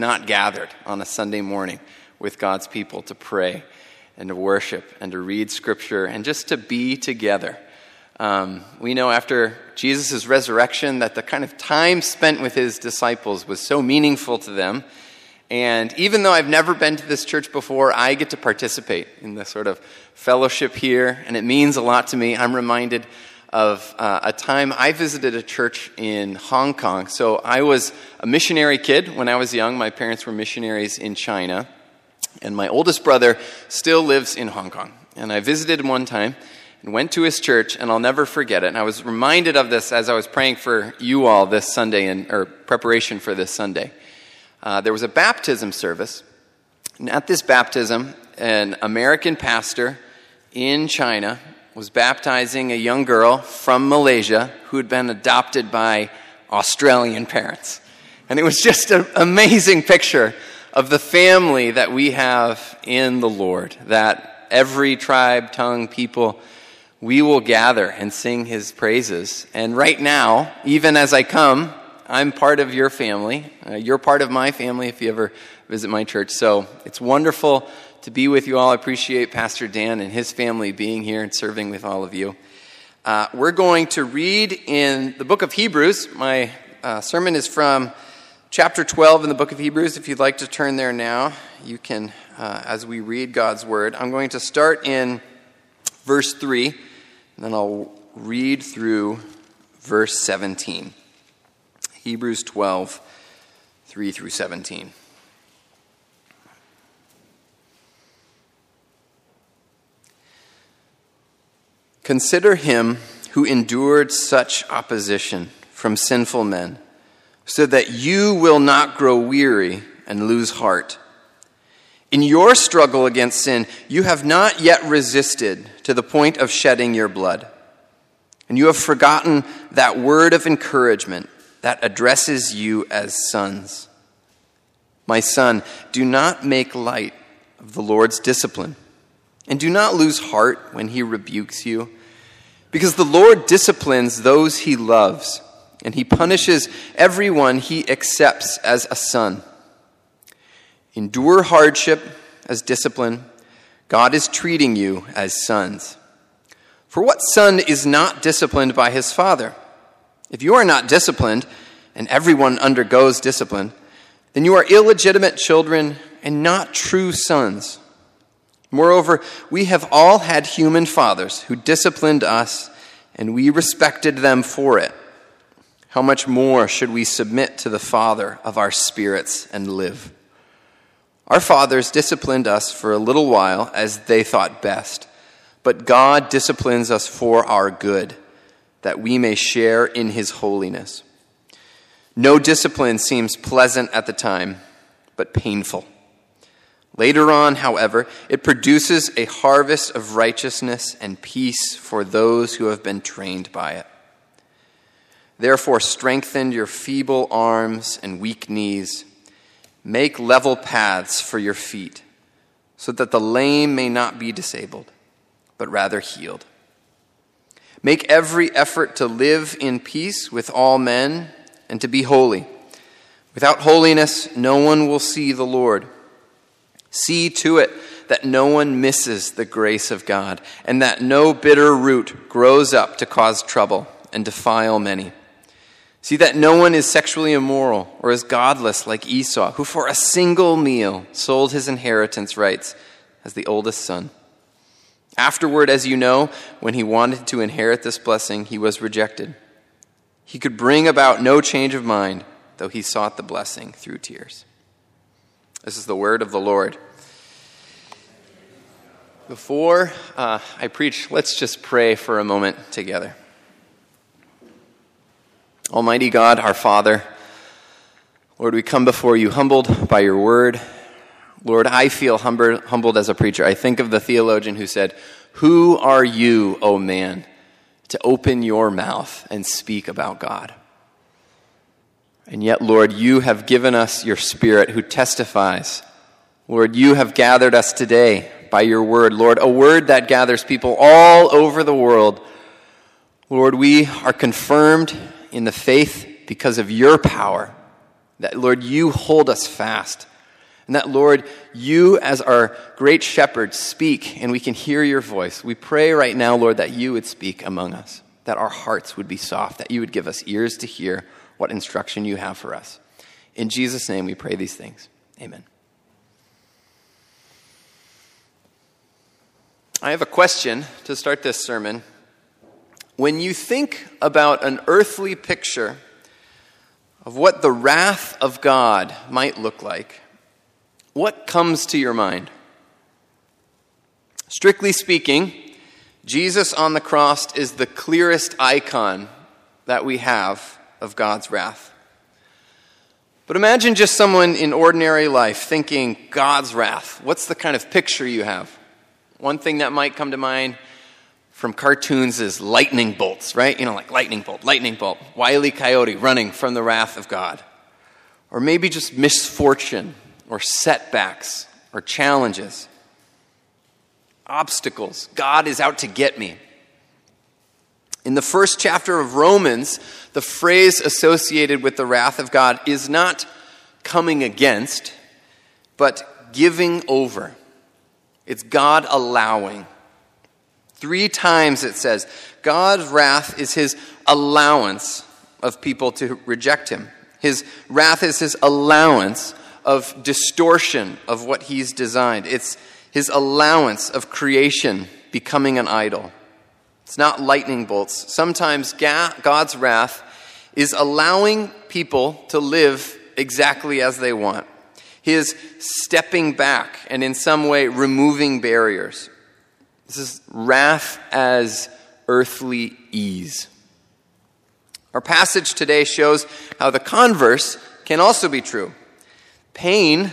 not gathered on a Sunday morning with God's people to pray and to worship and to read scripture and just to be together. Um, we know after Jesus' resurrection that the kind of time spent with his disciples was so meaningful to them. And even though I've never been to this church before, I get to participate in the sort of fellowship here, and it means a lot to me. I'm reminded of uh, a time I visited a church in Hong Kong. So I was a missionary kid when I was young. My parents were missionaries in China. And my oldest brother still lives in Hong Kong. And I visited him one time and went to his church, and I'll never forget it. And I was reminded of this as I was praying for you all this Sunday, and, or preparation for this Sunday. Uh, there was a baptism service. And at this baptism, an American pastor in China was baptizing a young girl from Malaysia who had been adopted by Australian parents. And it was just an amazing picture of the family that we have in the Lord, that every tribe, tongue, people, we will gather and sing his praises. And right now, even as I come, I'm part of your family. Uh, you're part of my family if you ever visit my church. So it's wonderful to be with you all. I appreciate Pastor Dan and his family being here and serving with all of you. Uh, we're going to read in the book of Hebrews. My uh, sermon is from chapter 12 in the book of Hebrews. If you'd like to turn there now, you can uh, as we read God's word. I'm going to start in verse 3, and then I'll read through verse 17. Hebrews 12, 3 through 17. Consider him who endured such opposition from sinful men so that you will not grow weary and lose heart. In your struggle against sin, you have not yet resisted to the point of shedding your blood. And you have forgotten that word of encouragement that addresses you as sons. My son, do not make light of the Lord's discipline, and do not lose heart when he rebukes you, because the Lord disciplines those he loves and he punishes everyone he accepts as a son. Endure hardship as discipline. God is treating you as sons. For what son is not disciplined by his father? If you are not disciplined, and everyone undergoes discipline, then you are illegitimate children and not true sons. Moreover, we have all had human fathers who disciplined us, and we respected them for it how much more should we submit to the Father of our spirits and live? Our fathers disciplined us for a little while as they thought best, but God disciplines us for our good, that we may share in his holiness. No discipline seems pleasant at the time, but painful. Later on, however, it produces a harvest of righteousness and peace for those who have been trained by it. Therefore, strengthen your feeble arms and weak knees. Make level paths for your feet, so that the lame may not be disabled, but rather healed. Make every effort to live in peace with all men and to be holy. Without holiness, no one will see the Lord. See to it that no one misses the grace of God, and that no bitter root grows up to cause trouble and defile many. See that no one is sexually immoral or is godless like Esau, who for a single meal sold his inheritance rights as the oldest son. Afterward, as you know, when he wanted to inherit this blessing, he was rejected. He could bring about no change of mind, though he sought the blessing through tears. This is the word of the Lord. Before uh, I preach, let's just pray for a moment together. Almighty God, our Father, Lord, we come before you humbled by your word. Lord, I feel humbled as a preacher. I think of the theologian who said, Who are you, O man, to open your mouth and speak about God? And yet, Lord, you have given us your Spirit who testifies. Lord, you have gathered us today by your word. Lord, a word that gathers people all over the world. Lord, we are confirmed in the faith because of your power. That, Lord, you hold us fast. And that, Lord, you as our great shepherd speak and we can hear your voice. We pray right now, Lord, that you would speak among us, that our hearts would be soft, that you would give us ears to hear what instruction you have for us. In Jesus' name we pray these things. Amen. I have a question to start this sermon. When you think about an earthly picture of what the wrath of God might look like, what comes to your mind? Strictly speaking, Jesus on the cross is the clearest icon that we have of God's wrath. But imagine just someone in ordinary life thinking God's wrath. What's the kind of picture you have? One thing that might come to mind from cartoons is lightning bolts, right? You know, like lightning bolt, lightning bolt, wily coyote running from the wrath of God. Or maybe just misfortune or setbacks or challenges, obstacles. God is out to get me. In the first chapter of Romans, the phrase associated with the wrath of God is not coming against, but giving over. It's God allowing. Three times it says, God's wrath is his allowance of people to reject him. His wrath is his allowance of distortion of what he's designed. It's his allowance of creation becoming an idol. It's not lightning bolts. Sometimes God's wrath is allowing people to live exactly as they want. He is stepping back and in some way removing barriers. This is wrath as earthly ease. Our passage today shows how the converse can also be true pain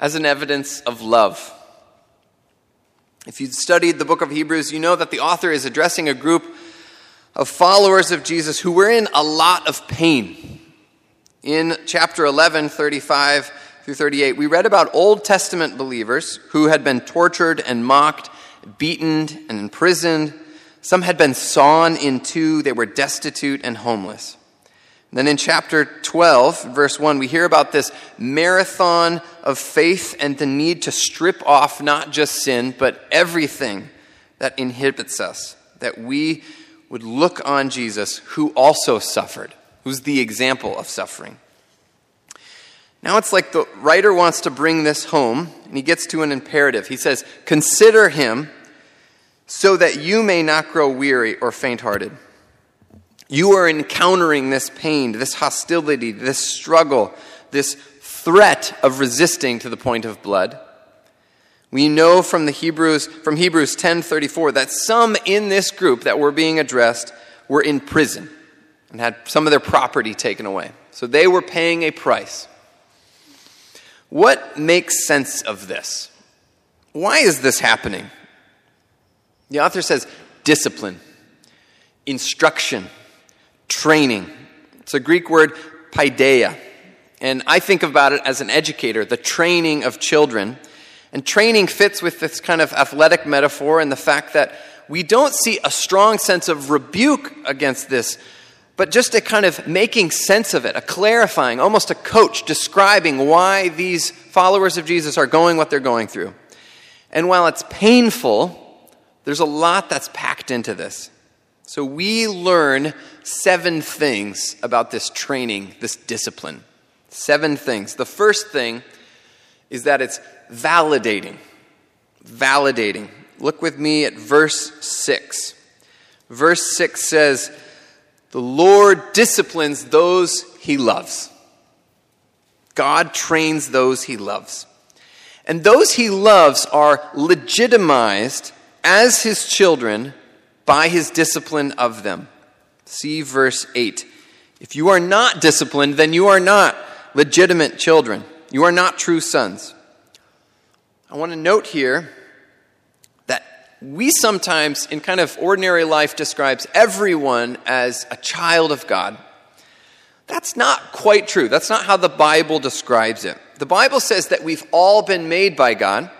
as an evidence of love. If you've studied the book of Hebrews, you know that the author is addressing a group of followers of Jesus who were in a lot of pain. In chapter 11, 35 through 38, we read about Old Testament believers who had been tortured and mocked, beaten and imprisoned. Some had been sawn in two, they were destitute and homeless. And then in chapter 12, verse 1, we hear about this marathon of faith and the need to strip off not just sin, but everything that inhibits us, that we would look on Jesus, who also suffered, who's the example of suffering. Now it's like the writer wants to bring this home, and he gets to an imperative. He says, Consider him so that you may not grow weary or faint hearted. You are encountering this pain, this hostility, this struggle, this threat of resisting to the point of blood. We know from the Hebrews from Hebrews 10:34 that some in this group that were being addressed were in prison and had some of their property taken away. So they were paying a price. What makes sense of this? Why is this happening? The author says discipline, instruction, training. It's a Greek word, paideia. And I think about it as an educator, the training of children. And training fits with this kind of athletic metaphor and the fact that we don't see a strong sense of rebuke against this but just a kind of making sense of it, a clarifying, almost a coach describing why these followers of Jesus are going what they're going through. And while it's painful, there's a lot that's packed into this. So we learn seven things about this training, this discipline. Seven things. The first thing is that it's validating. Validating. Look with me at verse 6. Verse 6 says, the Lord disciplines those he loves. God trains those he loves. And those he loves are legitimized as his children by his discipline of them. See verse 8. If you are not disciplined, then you are not legitimate children. You are not true sons. I want to note here we sometimes, in kind of ordinary life, describes everyone as a child of God. That's not quite true. That's not how the Bible describes it. The Bible says that we've all been made by God,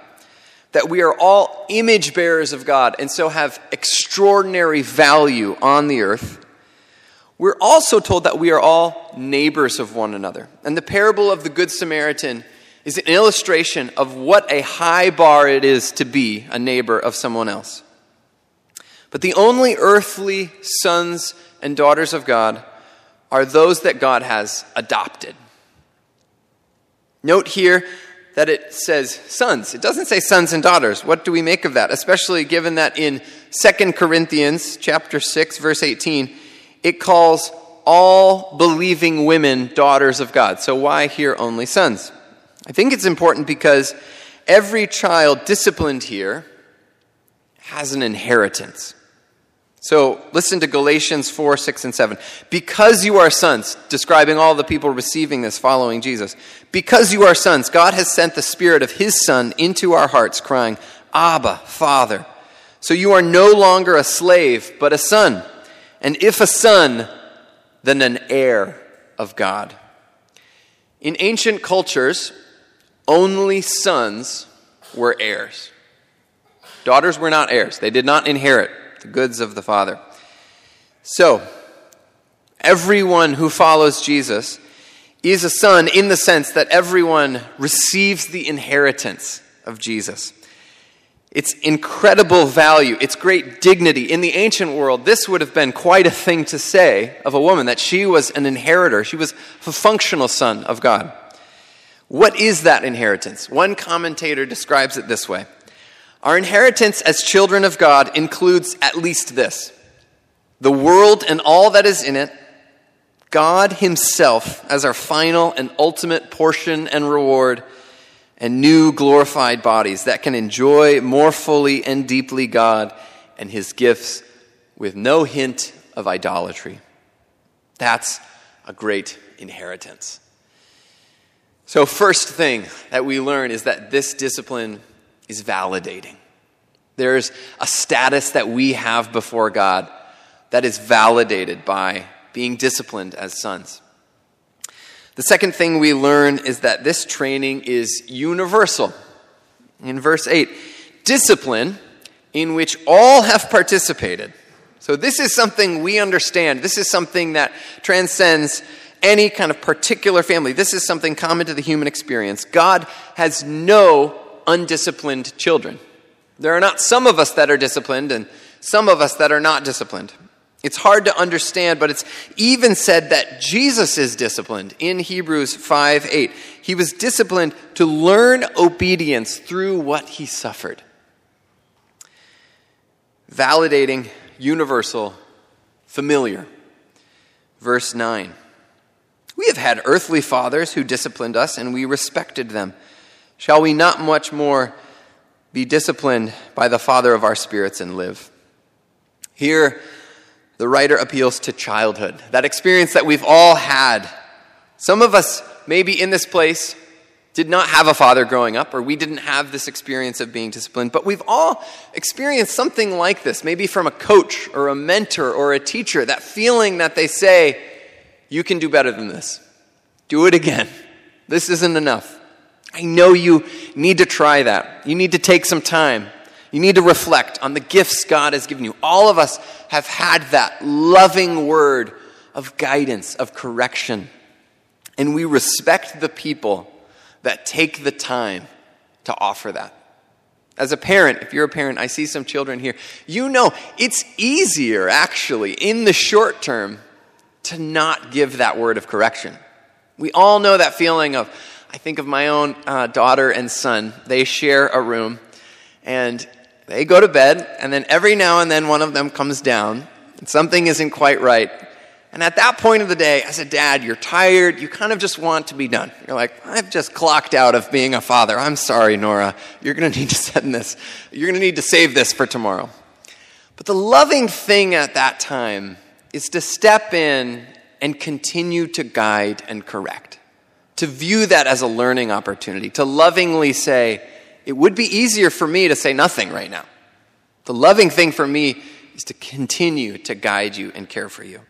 that we are all image bearers of God, and so have extraordinary value on the earth. We're also told that we are all neighbors of one another. And the parable of the Good Samaritan is an illustration of what a high bar it is to be a neighbor of someone else. But the only earthly sons and daughters of God are those that God has adopted. Note here that it says sons. It doesn't say sons and daughters. What do we make of that? Especially given that in 2 Corinthians chapter 6 verse 18 it calls all believing women daughters of God. So why here only sons? I think it's important because every child disciplined here has an inheritance. So listen to Galatians 4, 6, and 7. Because you are sons, describing all the people receiving this following Jesus, because you are sons, God has sent the Spirit of His Son into our hearts, crying, Abba, Father. So you are no longer a slave, but a son. And if a son, then an heir of God. In ancient cultures, only sons were heirs. Daughters were not heirs, they did not inherit the goods of the Father. So, everyone who follows Jesus is a son in the sense that everyone receives the inheritance of Jesus. It's incredible value, it's great dignity. In the ancient world, this would have been quite a thing to say of a woman that she was an inheritor, she was a functional son of God. What is that inheritance? One commentator describes it this way Our inheritance as children of God includes at least this the world and all that is in it, God Himself as our final and ultimate portion and reward and new glorified bodies that can enjoy more fully and deeply God and His gifts with no hint of idolatry. That's a great inheritance. So, first thing that we learn is that this discipline is validating. There's a status that we have before God that is validated by being disciplined as sons. The second thing we learn is that this training is universal. In verse 8, discipline in which all have participated. So, this is something we understand. This is something that transcends any kind of particular family. This is something common to the human experience. God has no undisciplined children. There are not some of us that are disciplined and some of us that are not disciplined. It's hard to understand, but it's even said that Jesus is disciplined in Hebrews 5 8. He was disciplined to learn obedience through what he suffered. Validating, universal, familiar. Verse 9. We have had earthly fathers who disciplined us, and we respected them. Shall we not much more be disciplined by the Father of our spirits and live? Here, the writer appeals to childhood, that experience that we've all had. Some of us, maybe in this place, did not have a father growing up, or we didn't have this experience of being disciplined, but we've all experienced something like this, maybe from a coach or a mentor or a teacher, that feeling that they say, You can do better than this. Do it again. This isn't enough. I know you need to try that. You need to take some time. You need to reflect on the gifts God has given you. All of us have had that loving word of guidance, of correction. And we respect the people that take the time to offer that. As a parent, if you're a parent, I see some children here, you know it's easier actually in the short term to not give that word of correction. We all know that feeling of, I think of my own uh, daughter and son. They share a room, and they go to bed, and then every now and then one of them comes down, and something isn't quite right. And at that point of the day, as a dad, you're tired, you kind of just want to be done. You're like, I've just clocked out of being a father. I'm sorry, Nora. You're going to need to send this. You're going to need to save this for tomorrow. But the loving thing at that time is to step in and continue to guide and correct, to view that as a learning opportunity, to lovingly say, it would be easier for me to say nothing right now. The loving thing for me is to continue to guide you and care for you.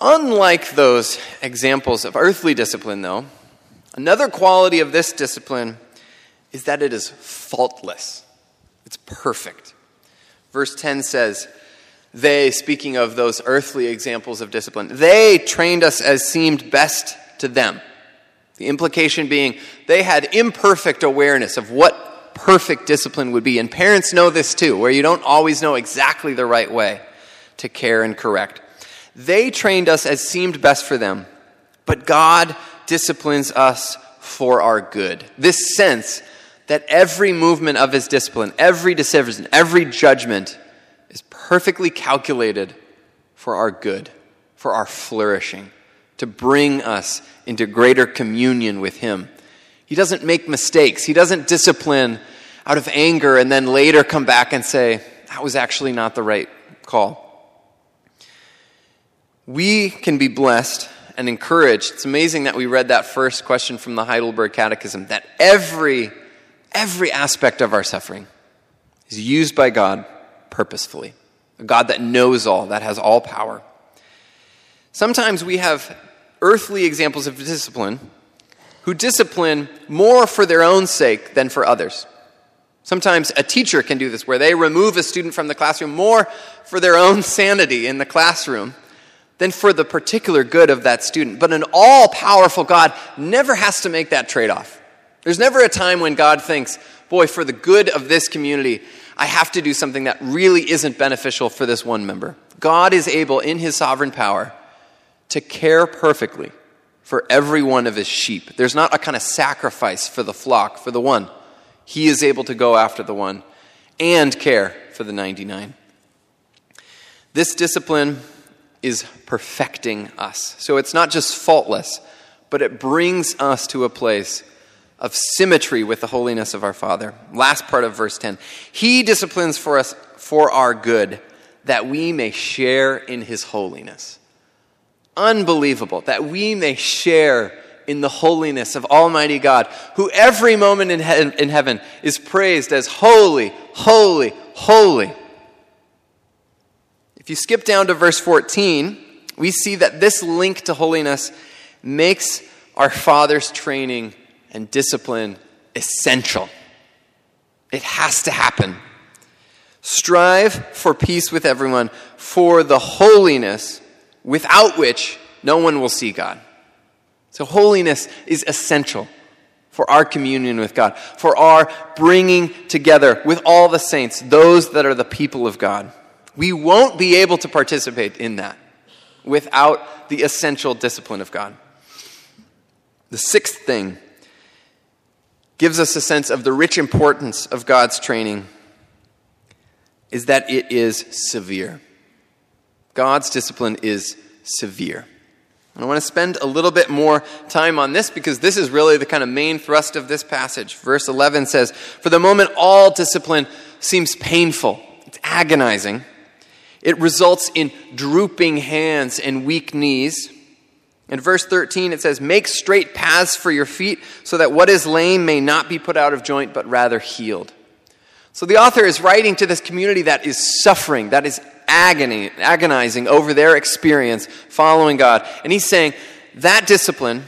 Unlike those examples of earthly discipline, though, another quality of this discipline is that it is faultless. It's perfect. Verse 10 says, They, speaking of those earthly examples of discipline, they trained us as seemed best to them. The implication being they had imperfect awareness of what perfect discipline would be. And parents know this too, where you don't always know exactly the right way to care and correct. They trained us as seemed best for them, but God disciplines us for our good. This sense that every movement of his discipline, every decision, every judgment perfectly calculated for our good, for our flourishing, to bring us into greater communion with him. He doesn't make mistakes. He doesn't discipline out of anger and then later come back and say, that was actually not the right call. We can be blessed and encouraged. It's amazing that we read that first question from the Heidelberg Catechism that every every aspect of our suffering is used by God purposefully. A God that knows all, that has all power. Sometimes we have earthly examples of discipline who discipline more for their own sake than for others. Sometimes a teacher can do this, where they remove a student from the classroom more for their own sanity in the classroom than for the particular good of that student. But an all powerful God never has to make that trade off. There's never a time when God thinks, boy, for the good of this community, I have to do something that really isn't beneficial for this one member. God is able, in his sovereign power, to care perfectly for every one of his sheep. There's not a kind of sacrifice for the flock, for the one. He is able to go after the one and care for the 99. This discipline is perfecting us. So it's not just faultless, but it brings us to a place of symmetry with the holiness of our Father. Last part of verse 10. He disciplines for us for our good, that we may share in his holiness. Unbelievable, that we may share in the holiness of Almighty God, who every moment in, he- in heaven is praised as holy, holy, holy. If you skip down to verse 14, we see that this link to holiness makes our Father's training and discipline essential. It has to happen. Strive for peace with everyone, for the holiness without which no one will see God. So, holiness is essential for our communion with God, for our bringing together with all the saints, those that are the people of God. We won't be able to participate in that without the essential discipline of God. The sixth thing gives us a sense of the rich importance of God's training is that it is severe. God's discipline is severe. And I want to spend a little bit more time on this because this is really the kind of main thrust of this passage. Verse 11 says, For the moment, all discipline seems painful, it's agonizing. It results in drooping hands and weak knees. In verse 13, it says, Make straight paths for your feet so that what is lame may not be put out of joint, but rather healed. So the author is writing to this community that is suffering, that is agony, agonizing over their experience following God. And he's saying that discipline,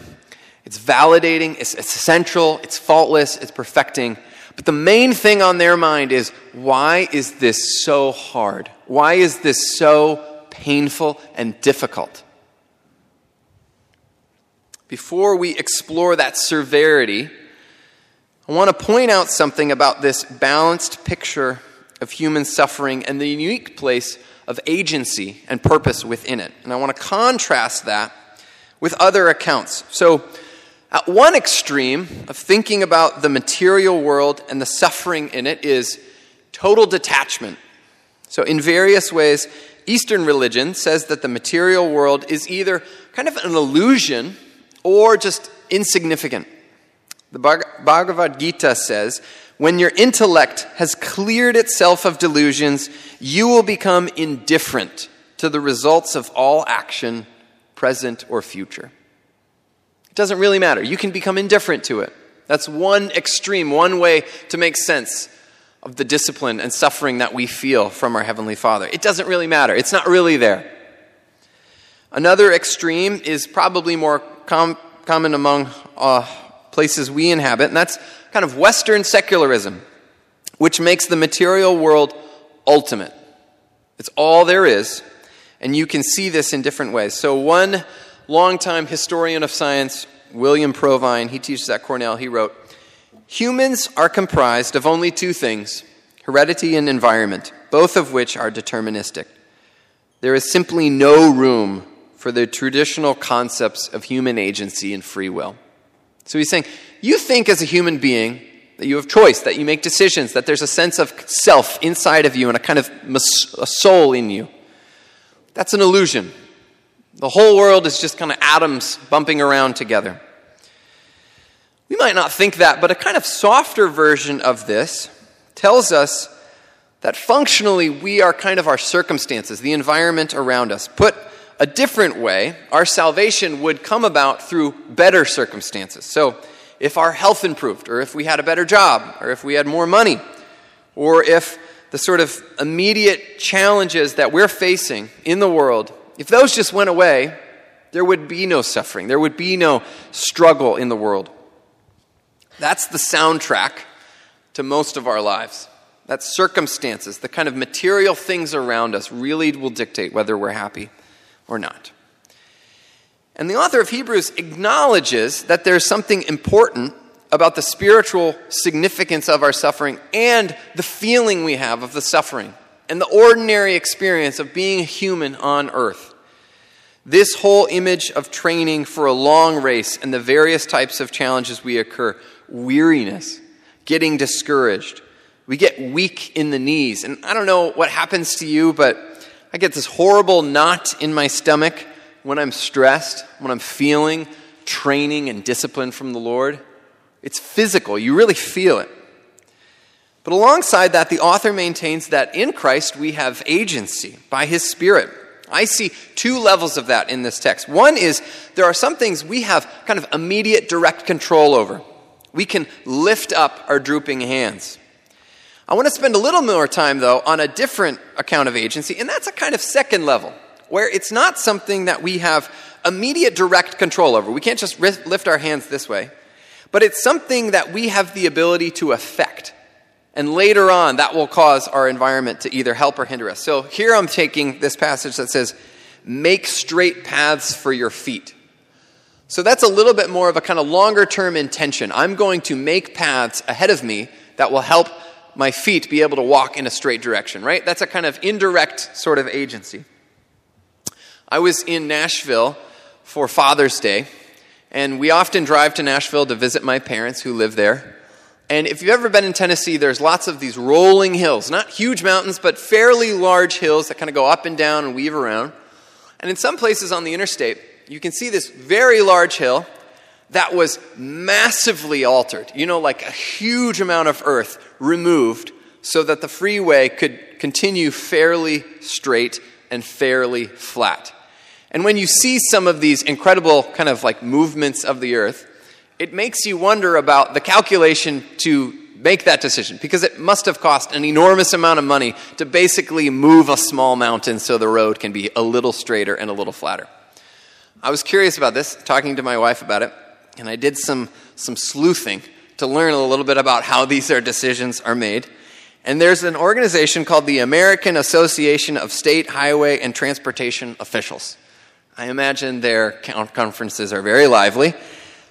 it's validating, it's essential, it's faultless, it's perfecting. But the main thing on their mind is why is this so hard? Why is this so painful and difficult? Before we explore that severity, I want to point out something about this balanced picture of human suffering and the unique place of agency and purpose within it. And I want to contrast that with other accounts. So, at one extreme of thinking about the material world and the suffering in it is total detachment. So, in various ways, Eastern religion says that the material world is either kind of an illusion or just insignificant. The Bhagavad Gita says, when your intellect has cleared itself of delusions, you will become indifferent to the results of all action, present or future. It doesn't really matter. You can become indifferent to it. That's one extreme, one way to make sense of the discipline and suffering that we feel from our Heavenly Father. It doesn't really matter. It's not really there. Another extreme is probably more com- common among uh, places we inhabit, and that's kind of Western secularism, which makes the material world ultimate. It's all there is. And you can see this in different ways. So, one longtime historian of science, William Provine, he teaches at Cornell, he wrote Humans are comprised of only two things heredity and environment, both of which are deterministic. There is simply no room for the traditional concepts of human agency and free will. So he's saying, you think as a human being that you have choice, that you make decisions, that there's a sense of self inside of you and a kind of a soul in you. That's an illusion. The whole world is just kind of atoms bumping around together. We might not think that, but a kind of softer version of this tells us that functionally we are kind of our circumstances, the environment around us. Put a different way, our salvation would come about through better circumstances. So, if our health improved, or if we had a better job, or if we had more money, or if the sort of immediate challenges that we're facing in the world, if those just went away, there would be no suffering, there would be no struggle in the world. That's the soundtrack to most of our lives. That circumstances, the kind of material things around us, really will dictate whether we're happy or not. And the author of Hebrews acknowledges that there's something important about the spiritual significance of our suffering and the feeling we have of the suffering and the ordinary experience of being human on earth. This whole image of training for a long race and the various types of challenges we occur weariness, getting discouraged. We get weak in the knees. And I don't know what happens to you, but I get this horrible knot in my stomach when I'm stressed, when I'm feeling training and discipline from the Lord. It's physical, you really feel it. But alongside that, the author maintains that in Christ we have agency by his Spirit. I see two levels of that in this text. One is there are some things we have kind of immediate direct control over. We can lift up our drooping hands. I want to spend a little more time, though, on a different account of agency, and that's a kind of second level, where it's not something that we have immediate direct control over. We can't just lift our hands this way, but it's something that we have the ability to affect. And later on, that will cause our environment to either help or hinder us. So here I'm taking this passage that says, Make straight paths for your feet. So that's a little bit more of a kind of longer term intention. I'm going to make paths ahead of me that will help my feet be able to walk in a straight direction, right? That's a kind of indirect sort of agency. I was in Nashville for Father's Day, and we often drive to Nashville to visit my parents who live there. And if you've ever been in Tennessee, there's lots of these rolling hills, not huge mountains, but fairly large hills that kind of go up and down and weave around. And in some places on the interstate, you can see this very large hill that was massively altered. You know, like a huge amount of earth removed so that the freeway could continue fairly straight and fairly flat. And when you see some of these incredible kind of like movements of the earth, it makes you wonder about the calculation to make that decision because it must have cost an enormous amount of money to basically move a small mountain so the road can be a little straighter and a little flatter. I was curious about this, talking to my wife about it, and I did some, some sleuthing to learn a little bit about how these are decisions are made. And there's an organization called the American Association of State Highway and Transportation Officials. I imagine their conferences are very lively.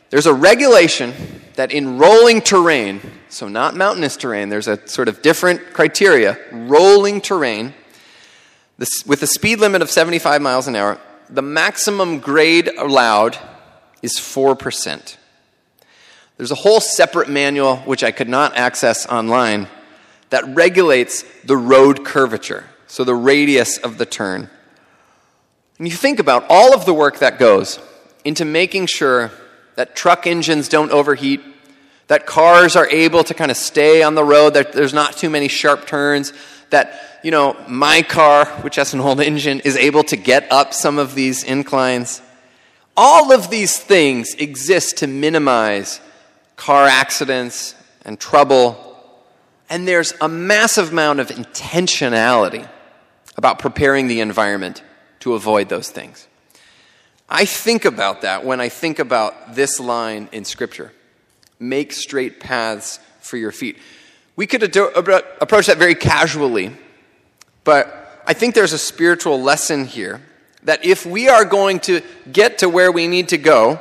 There's a regulation that in rolling terrain, so not mountainous terrain, there's a sort of different criteria. Rolling terrain, this, with a speed limit of 75 miles an hour, the maximum grade allowed is 4%. There's a whole separate manual, which I could not access online, that regulates the road curvature, so the radius of the turn. And you think about all of the work that goes into making sure that truck engines don't overheat, that cars are able to kind of stay on the road, that there's not too many sharp turns, that, you know, my car, which has an old engine, is able to get up some of these inclines. All of these things exist to minimize car accidents and trouble. And there's a massive amount of intentionality about preparing the environment to avoid those things. I think about that when I think about this line in Scripture make straight paths for your feet. We could approach that very casually, but I think there's a spiritual lesson here that if we are going to get to where we need to go,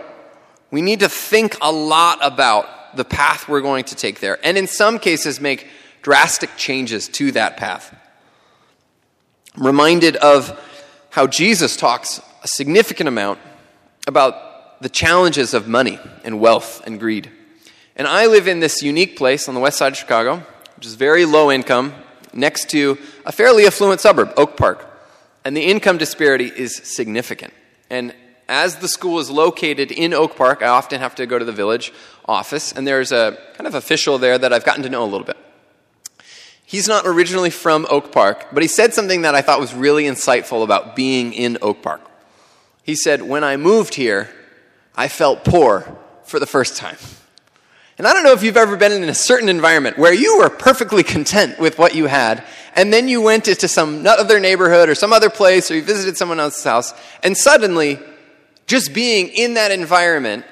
we need to think a lot about the path we're going to take there, and in some cases, make drastic changes to that path. I'm reminded of how Jesus talks a significant amount about the challenges of money and wealth and greed. And I live in this unique place on the west side of Chicago, which is very low income, next to a fairly affluent suburb, Oak Park. And the income disparity is significant. And as the school is located in Oak Park, I often have to go to the village office, and there's a kind of official there that I've gotten to know a little bit. He's not originally from Oak Park, but he said something that I thought was really insightful about being in Oak Park. He said, When I moved here, I felt poor for the first time. And I don't know if you've ever been in a certain environment where you were perfectly content with what you had, and then you went into some other neighborhood or some other place, or you visited someone else's house, and suddenly, just being in that environment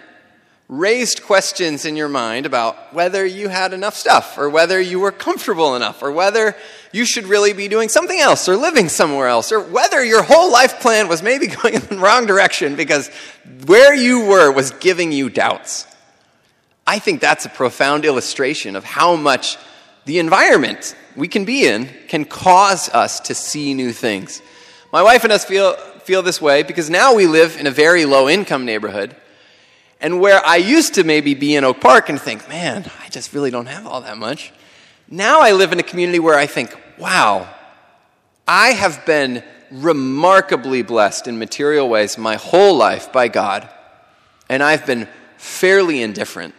raised questions in your mind about whether you had enough stuff, or whether you were comfortable enough, or whether you should really be doing something else, or living somewhere else, or whether your whole life plan was maybe going in the wrong direction because where you were was giving you doubts. I think that's a profound illustration of how much the environment we can be in can cause us to see new things. My wife and us feel, feel this way because now we live in a very low income neighborhood and where I used to maybe be in Oak Park and think, man, I just really don't have all that much. Now I live in a community where I think, wow, I have been remarkably blessed in material ways my whole life by God, and I've been fairly indifferent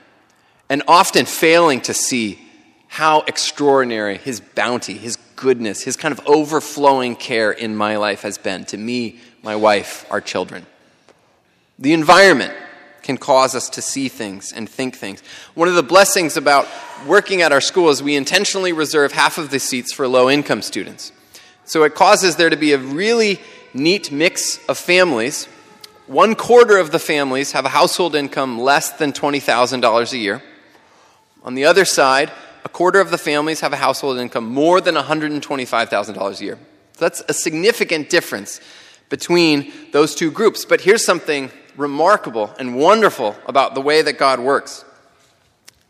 and often failing to see how extraordinary His bounty, His goodness, His kind of overflowing care in my life has been to me, my wife, our children. The environment can cause us to see things and think things. One of the blessings about working at our school is we intentionally reserve half of the seats for low income students. So it causes there to be a really neat mix of families. One quarter of the families have a household income less than $20,000 a year. On the other side, a quarter of the families have a household income more than $125,000 a year. So that's a significant difference between those two groups. But here's something remarkable and wonderful about the way that God works.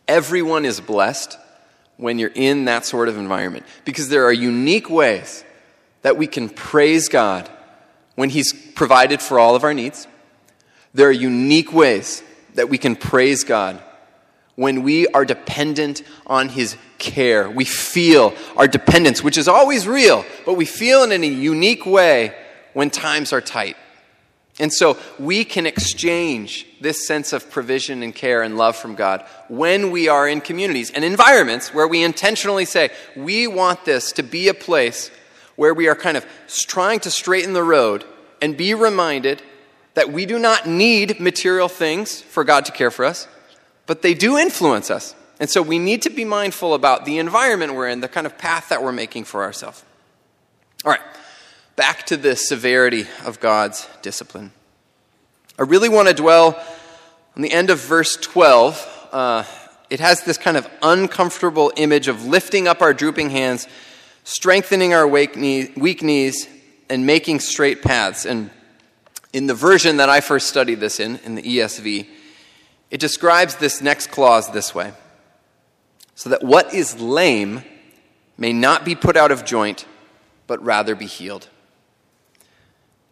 Everyone is blessed when you're in that sort of environment because there are unique ways that we can praise God when He's provided for all of our needs. There are unique ways that we can praise God when we are dependent on His care. We feel our dependence, which is always real, but we feel it in a unique way when times are tight. And so we can exchange this sense of provision and care and love from God when we are in communities and environments where we intentionally say, we want this to be a place where we are kind of trying to straighten the road and be reminded that we do not need material things for God to care for us, but they do influence us. And so we need to be mindful about the environment we're in, the kind of path that we're making for ourselves. All right back to the severity of God's discipline. I really want to dwell on the end of verse 12. Uh, it has this kind of uncomfortable image of lifting up our drooping hands, strengthening our knee, weak knees, and making straight paths. And in the version that I first studied this in, in the ESV, it describes this next clause this way so that what is lame may not be put out of joint, but rather be healed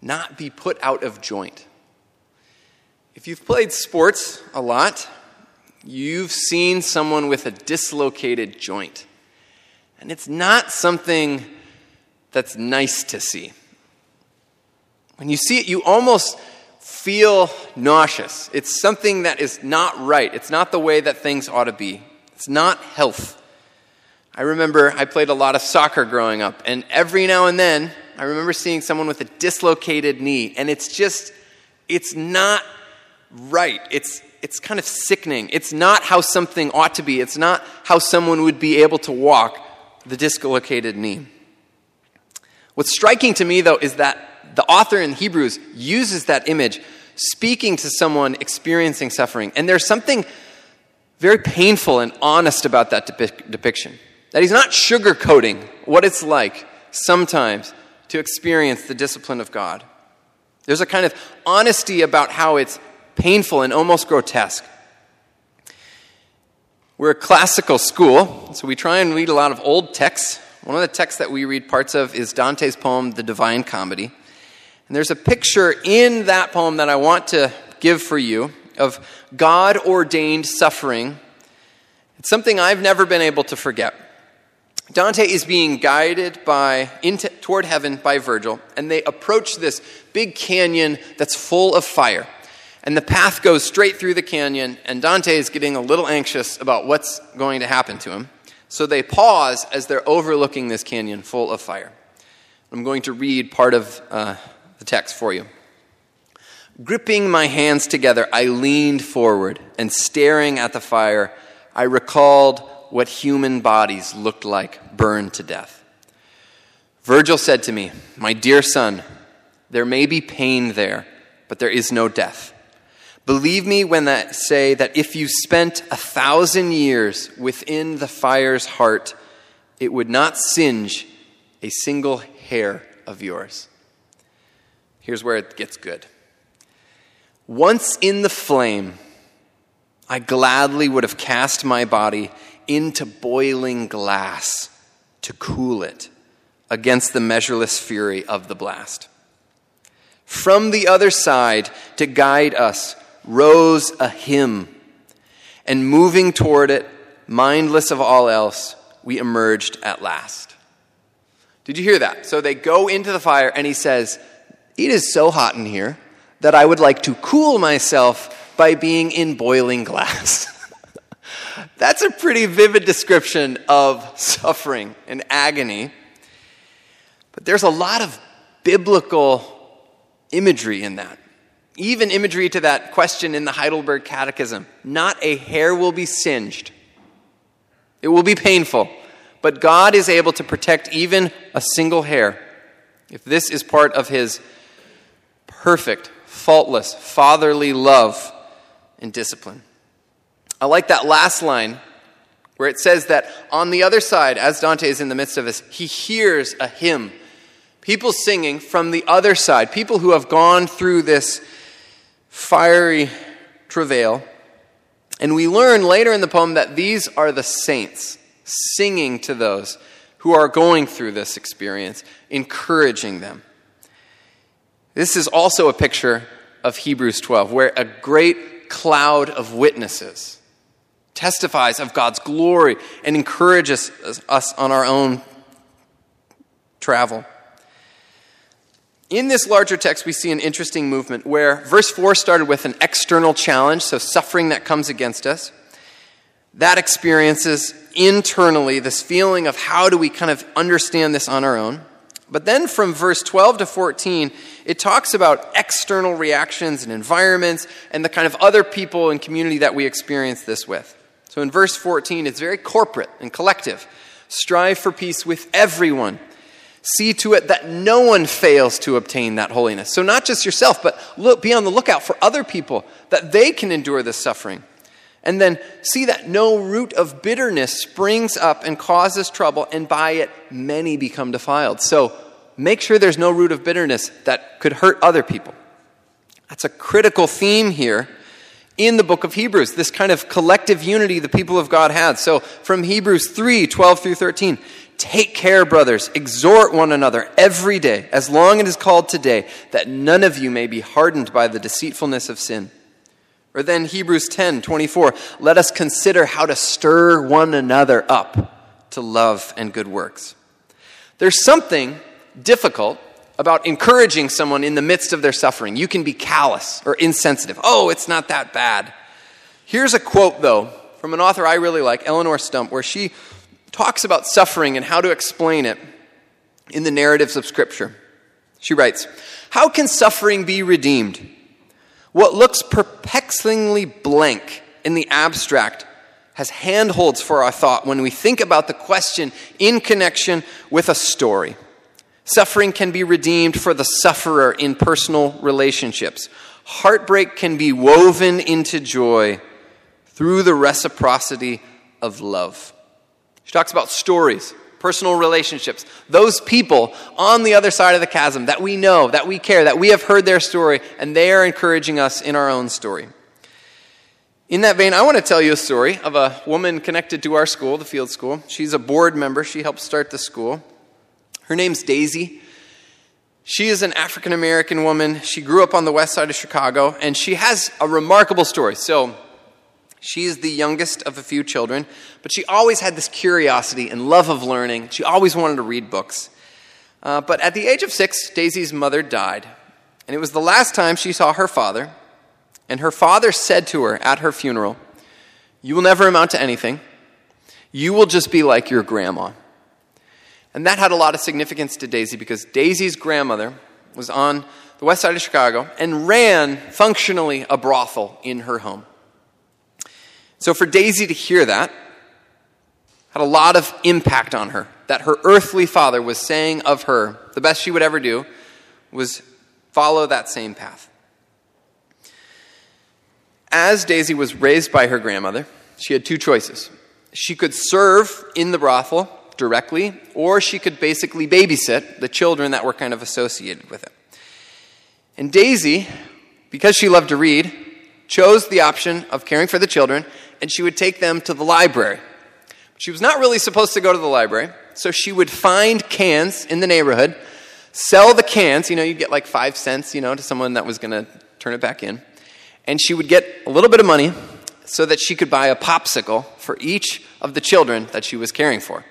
not be put out of joint. If you've played sports a lot, you've seen someone with a dislocated joint. And it's not something that's nice to see. When you see it, you almost feel nauseous. It's something that is not right. It's not the way that things ought to be. It's not health. I remember I played a lot of soccer growing up, and every now and then I remember seeing someone with a dislocated knee, and it's just, it's not right. It's, it's kind of sickening. It's not how something ought to be. It's not how someone would be able to walk the dislocated knee. What's striking to me, though, is that the author in Hebrews uses that image speaking to someone experiencing suffering. And there's something very painful and honest about that depiction. That he's not sugarcoating what it's like sometimes to experience the discipline of God. There's a kind of honesty about how it's painful and almost grotesque. We're a classical school, so we try and read a lot of old texts. One of the texts that we read parts of is Dante's poem, The Divine Comedy. And there's a picture in that poem that I want to give for you of God ordained suffering. It's something I've never been able to forget. Dante is being guided by into, toward heaven by Virgil, and they approach this big canyon that's full of fire and the path goes straight through the canyon, and Dante is getting a little anxious about what's going to happen to him. So they pause as they're overlooking this canyon full of fire. I'm going to read part of uh, the text for you. Gripping my hands together, I leaned forward, and staring at the fire, I recalled what human bodies looked like burned to death. Virgil said to me, My dear son, there may be pain there, but there is no death. Believe me when I say that if you spent a thousand years within the fire's heart, it would not singe a single hair of yours. Here's where it gets good. Once in the flame, I gladly would have cast my body into boiling glass to cool it against the measureless fury of the blast. From the other side, to guide us, rose a hymn, and moving toward it, mindless of all else, we emerged at last. Did you hear that? So they go into the fire, and he says, It is so hot in here that I would like to cool myself by being in boiling glass. That's a pretty vivid description of suffering and agony. But there's a lot of biblical imagery in that even imagery to that question in the Heidelberg Catechism not a hair will be singed. It will be painful, but God is able to protect even a single hair if this is part of His perfect, faultless, fatherly love and discipline. I like that last line where it says that on the other side, as Dante is in the midst of this, he hears a hymn. People singing from the other side, people who have gone through this fiery travail. And we learn later in the poem that these are the saints singing to those who are going through this experience, encouraging them. This is also a picture of Hebrews 12, where a great cloud of witnesses testifies of God's glory and encourages us on our own travel. In this larger text, we see an interesting movement where verse 4 started with an external challenge, so suffering that comes against us. That experiences internally this feeling of how do we kind of understand this on our own. But then from verse 12 to 14, it talks about external reactions and environments and the kind of other people and community that we experience this with. So in verse 14, it's very corporate and collective. Strive for peace with everyone See to it that no one fails to obtain that holiness. So, not just yourself, but look, be on the lookout for other people that they can endure this suffering. And then see that no root of bitterness springs up and causes trouble, and by it many become defiled. So, make sure there's no root of bitterness that could hurt other people. That's a critical theme here in the book of Hebrews, this kind of collective unity the people of God had. So, from Hebrews 3 12 through 13, Take care, brothers, exhort one another every day, as long as it is called today, that none of you may be hardened by the deceitfulness of sin. Or then Hebrews 10 24, let us consider how to stir one another up to love and good works. There's something difficult about encouraging someone in the midst of their suffering. You can be callous or insensitive. Oh, it's not that bad. Here's a quote, though, from an author I really like, Eleonore Stump, where she talks about suffering and how to explain it in the narratives of Scripture. She writes How can suffering be redeemed? What looks perplexingly blank in the abstract has handholds for our thought when we think about the question in connection with a story. Suffering can be redeemed for the sufferer in personal relationships. Heartbreak can be woven into joy through the reciprocity of love. She talks about stories personal relationships, those people on the other side of the chasm that we know, that we care, that we have heard their story, and they are encouraging us in our own story. In that vein, I want to tell you a story of a woman connected to our school, the field school. She's a board member. She helped start the school. Her name's Daisy. She is an African American woman. She grew up on the west side of Chicago, and she has a remarkable story. So, she is the youngest of a few children, but she always had this curiosity and love of learning. She always wanted to read books. Uh, but at the age of six, Daisy's mother died, and it was the last time she saw her father. And her father said to her at her funeral, You will never amount to anything. You will just be like your grandma. And that had a lot of significance to Daisy because Daisy's grandmother was on the west side of Chicago and ran functionally a brothel in her home. So for Daisy to hear that had a lot of impact on her. That her earthly father was saying of her, the best she would ever do was follow that same path. As Daisy was raised by her grandmother, she had two choices. She could serve in the brothel directly, or she could basically babysit the children that were kind of associated with it. And Daisy, because she loved to read, chose the option of caring for the children, and she would take them to the library. She was not really supposed to go to the library, so she would find cans in the neighborhood, sell the cans, you know, you'd get like five cents, you know, to someone that was going to turn it back in, and she would get a little bit of money so that she could buy a popsicle for each of the children that she was caring for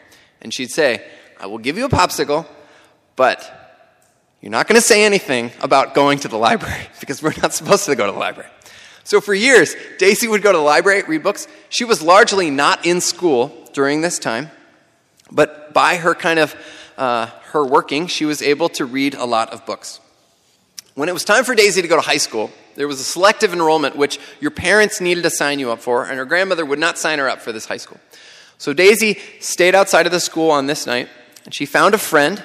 and she'd say, I will give you a popsicle, but you're not going to say anything about going to the library because we're not supposed to go to the library. So for years, Daisy would go to the library, read books. She was largely not in school during this time, but by her kind of uh, her working, she was able to read a lot of books. When it was time for Daisy to go to high school, there was a selective enrollment which your parents needed to sign you up for, and her grandmother would not sign her up for this high school. So Daisy stayed outside of the school on this night, and she found a friend,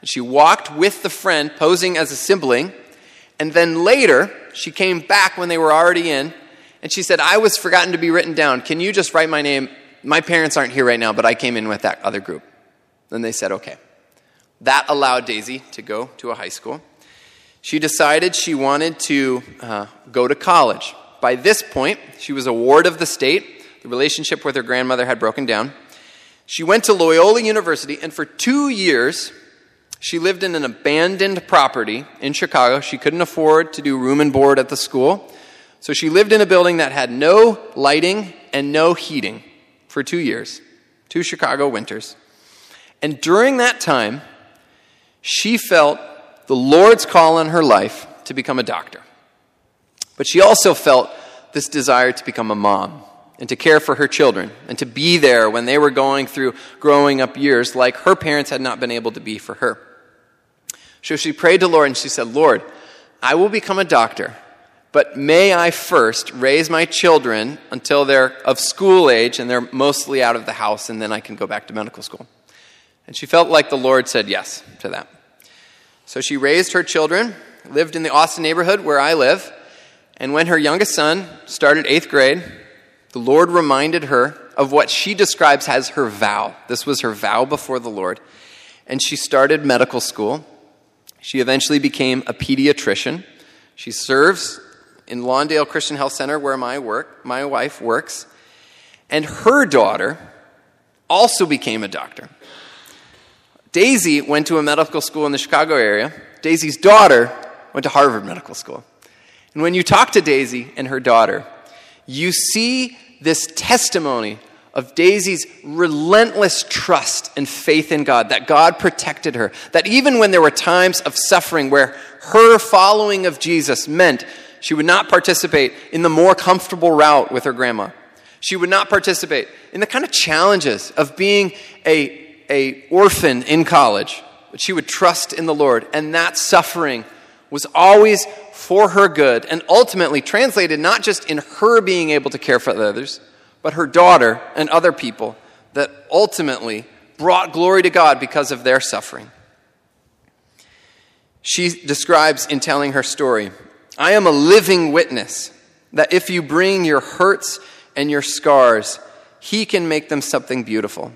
and she walked with the friend, posing as a sibling. And then later, she came back when they were already in, and she said, I was forgotten to be written down. Can you just write my name? My parents aren't here right now, but I came in with that other group. Then they said, okay. That allowed Daisy to go to a high school. She decided she wanted to uh, go to college. By this point, she was a ward of the state the relationship with her grandmother had broken down. She went to Loyola University, and for two years, she lived in an abandoned property in Chicago. She couldn't afford to do room and board at the school. So she lived in a building that had no lighting and no heating for two years, two Chicago winters. And during that time, she felt the Lord's call on her life to become a doctor. But she also felt this desire to become a mom and to care for her children and to be there when they were going through growing up years like her parents had not been able to be for her. So she prayed to Lord and she said, Lord, I will become a doctor, but may I first raise my children until they're of school age and they're mostly out of the house, and then I can go back to medical school. And she felt like the Lord said yes to that. So she raised her children, lived in the Austin neighborhood where I live, and when her youngest son started eighth grade, the Lord reminded her of what she describes as her vow. This was her vow before the Lord. And she started medical school. She eventually became a pediatrician. She serves in Lawndale Christian Health Center where my work, my wife works. And her daughter also became a doctor. Daisy went to a medical school in the Chicago area. Daisy's daughter went to Harvard Medical School. And when you talk to Daisy and her daughter, you see this testimony of Daisy's relentless trust and faith in God, that God protected her, that even when there were times of suffering where her following of Jesus meant she would not participate in the more comfortable route with her grandma. She would not participate in the kind of challenges of being a, a orphan in college, but she would trust in the Lord, and that suffering was always for her good and ultimately translated not just in her being able to care for others, but her daughter and other people that ultimately brought glory to God because of their suffering. She describes in telling her story I am a living witness that if you bring your hurts and your scars, He can make them something beautiful.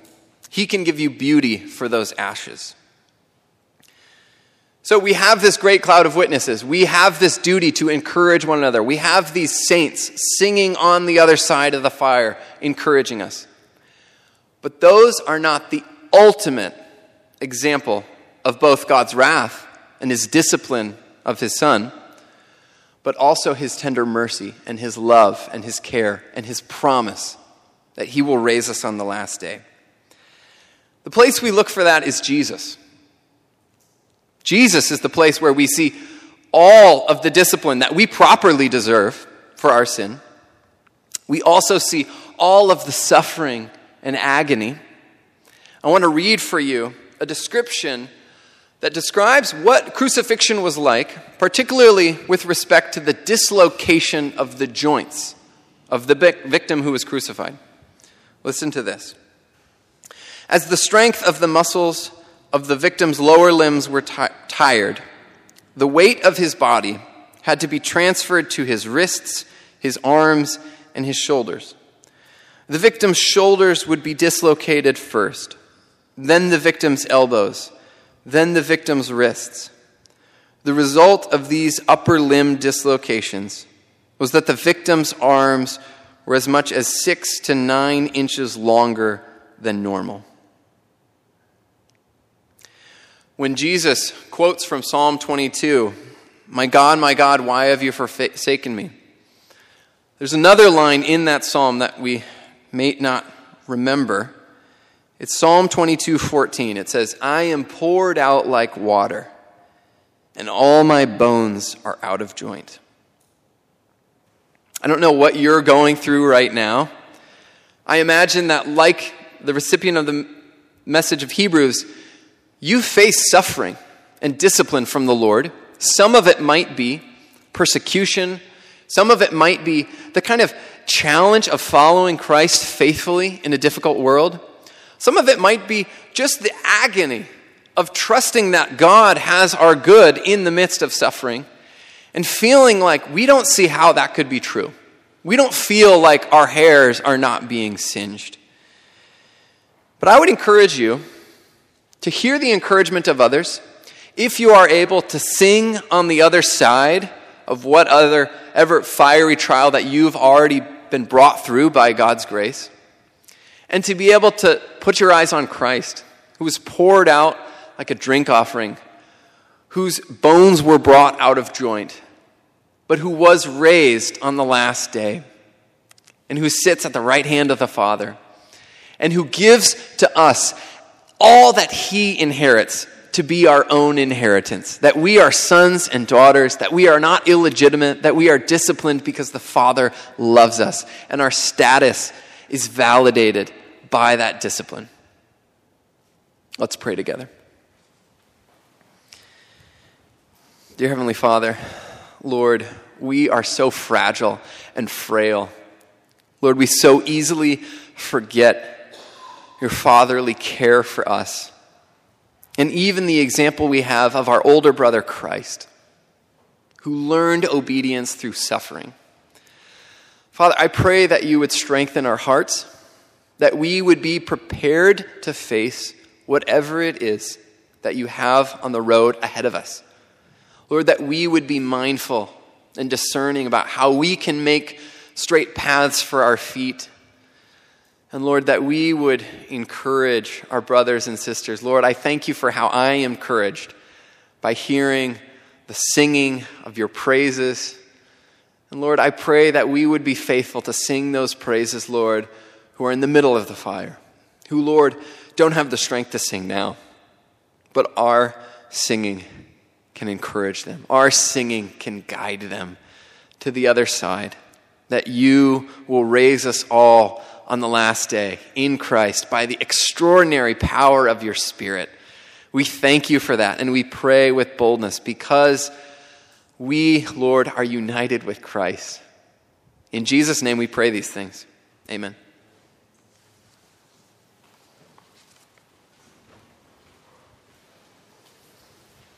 He can give you beauty for those ashes. So we have this great cloud of witnesses. We have this duty to encourage one another. We have these saints singing on the other side of the fire, encouraging us. But those are not the ultimate example of both God's wrath and his discipline of his son, but also his tender mercy and his love and his care and his promise that he will raise us on the last day. The place we look for that is Jesus. Jesus is the place where we see all of the discipline that we properly deserve for our sin. We also see all of the suffering and agony. I want to read for you a description that describes what crucifixion was like, particularly with respect to the dislocation of the joints of the victim who was crucified. Listen to this. As the strength of the muscles of the victim's lower limbs were tired, the weight of his body had to be transferred to his wrists, his arms, and his shoulders. The victim's shoulders would be dislocated first, then the victim's elbows, then the victim's wrists. The result of these upper limb dislocations was that the victim's arms were as much as six to nine inches longer than normal. When Jesus quotes from Psalm 22, My God, my God, why have you forsaken me? There's another line in that psalm that we may not remember. It's Psalm 22 14. It says, I am poured out like water, and all my bones are out of joint. I don't know what you're going through right now. I imagine that, like the recipient of the message of Hebrews, you face suffering and discipline from the Lord. Some of it might be persecution, some of it might be the kind of challenge of following Christ faithfully in a difficult world. Some of it might be just the agony of trusting that God has our good in the midst of suffering and feeling like we don't see how that could be true. We don't feel like our hairs are not being singed. But I would encourage you to hear the encouragement of others, if you are able to sing on the other side of what other ever fiery trial that you've already been brought through by God's grace, and to be able to put your eyes on Christ, who was poured out like a drink offering, whose bones were brought out of joint, but who was raised on the last day, and who sits at the right hand of the Father, and who gives to us all that he inherits to be our own inheritance. That we are sons and daughters, that we are not illegitimate, that we are disciplined because the Father loves us, and our status is validated by that discipline. Let's pray together. Dear Heavenly Father, Lord, we are so fragile and frail. Lord, we so easily forget your fatherly care for us. And even the example we have of our older brother Christ, who learned obedience through suffering. Father, I pray that you would strengthen our hearts, that we would be prepared to face whatever it is that you have on the road ahead of us. Lord, that we would be mindful and discerning about how we can make straight paths for our feet and Lord, that we would encourage our brothers and sisters. Lord, I thank you for how I am encouraged by hearing the singing of your praises. And Lord, I pray that we would be faithful to sing those praises, Lord, who are in the middle of the fire, who, Lord, don't have the strength to sing now, but our singing can encourage them. Our singing can guide them to the other side, that you will raise us all on the last day in Christ by the extraordinary power of your Spirit. We thank you for that and we pray with boldness because we, Lord, are united with Christ. In Jesus' name we pray these things. Amen.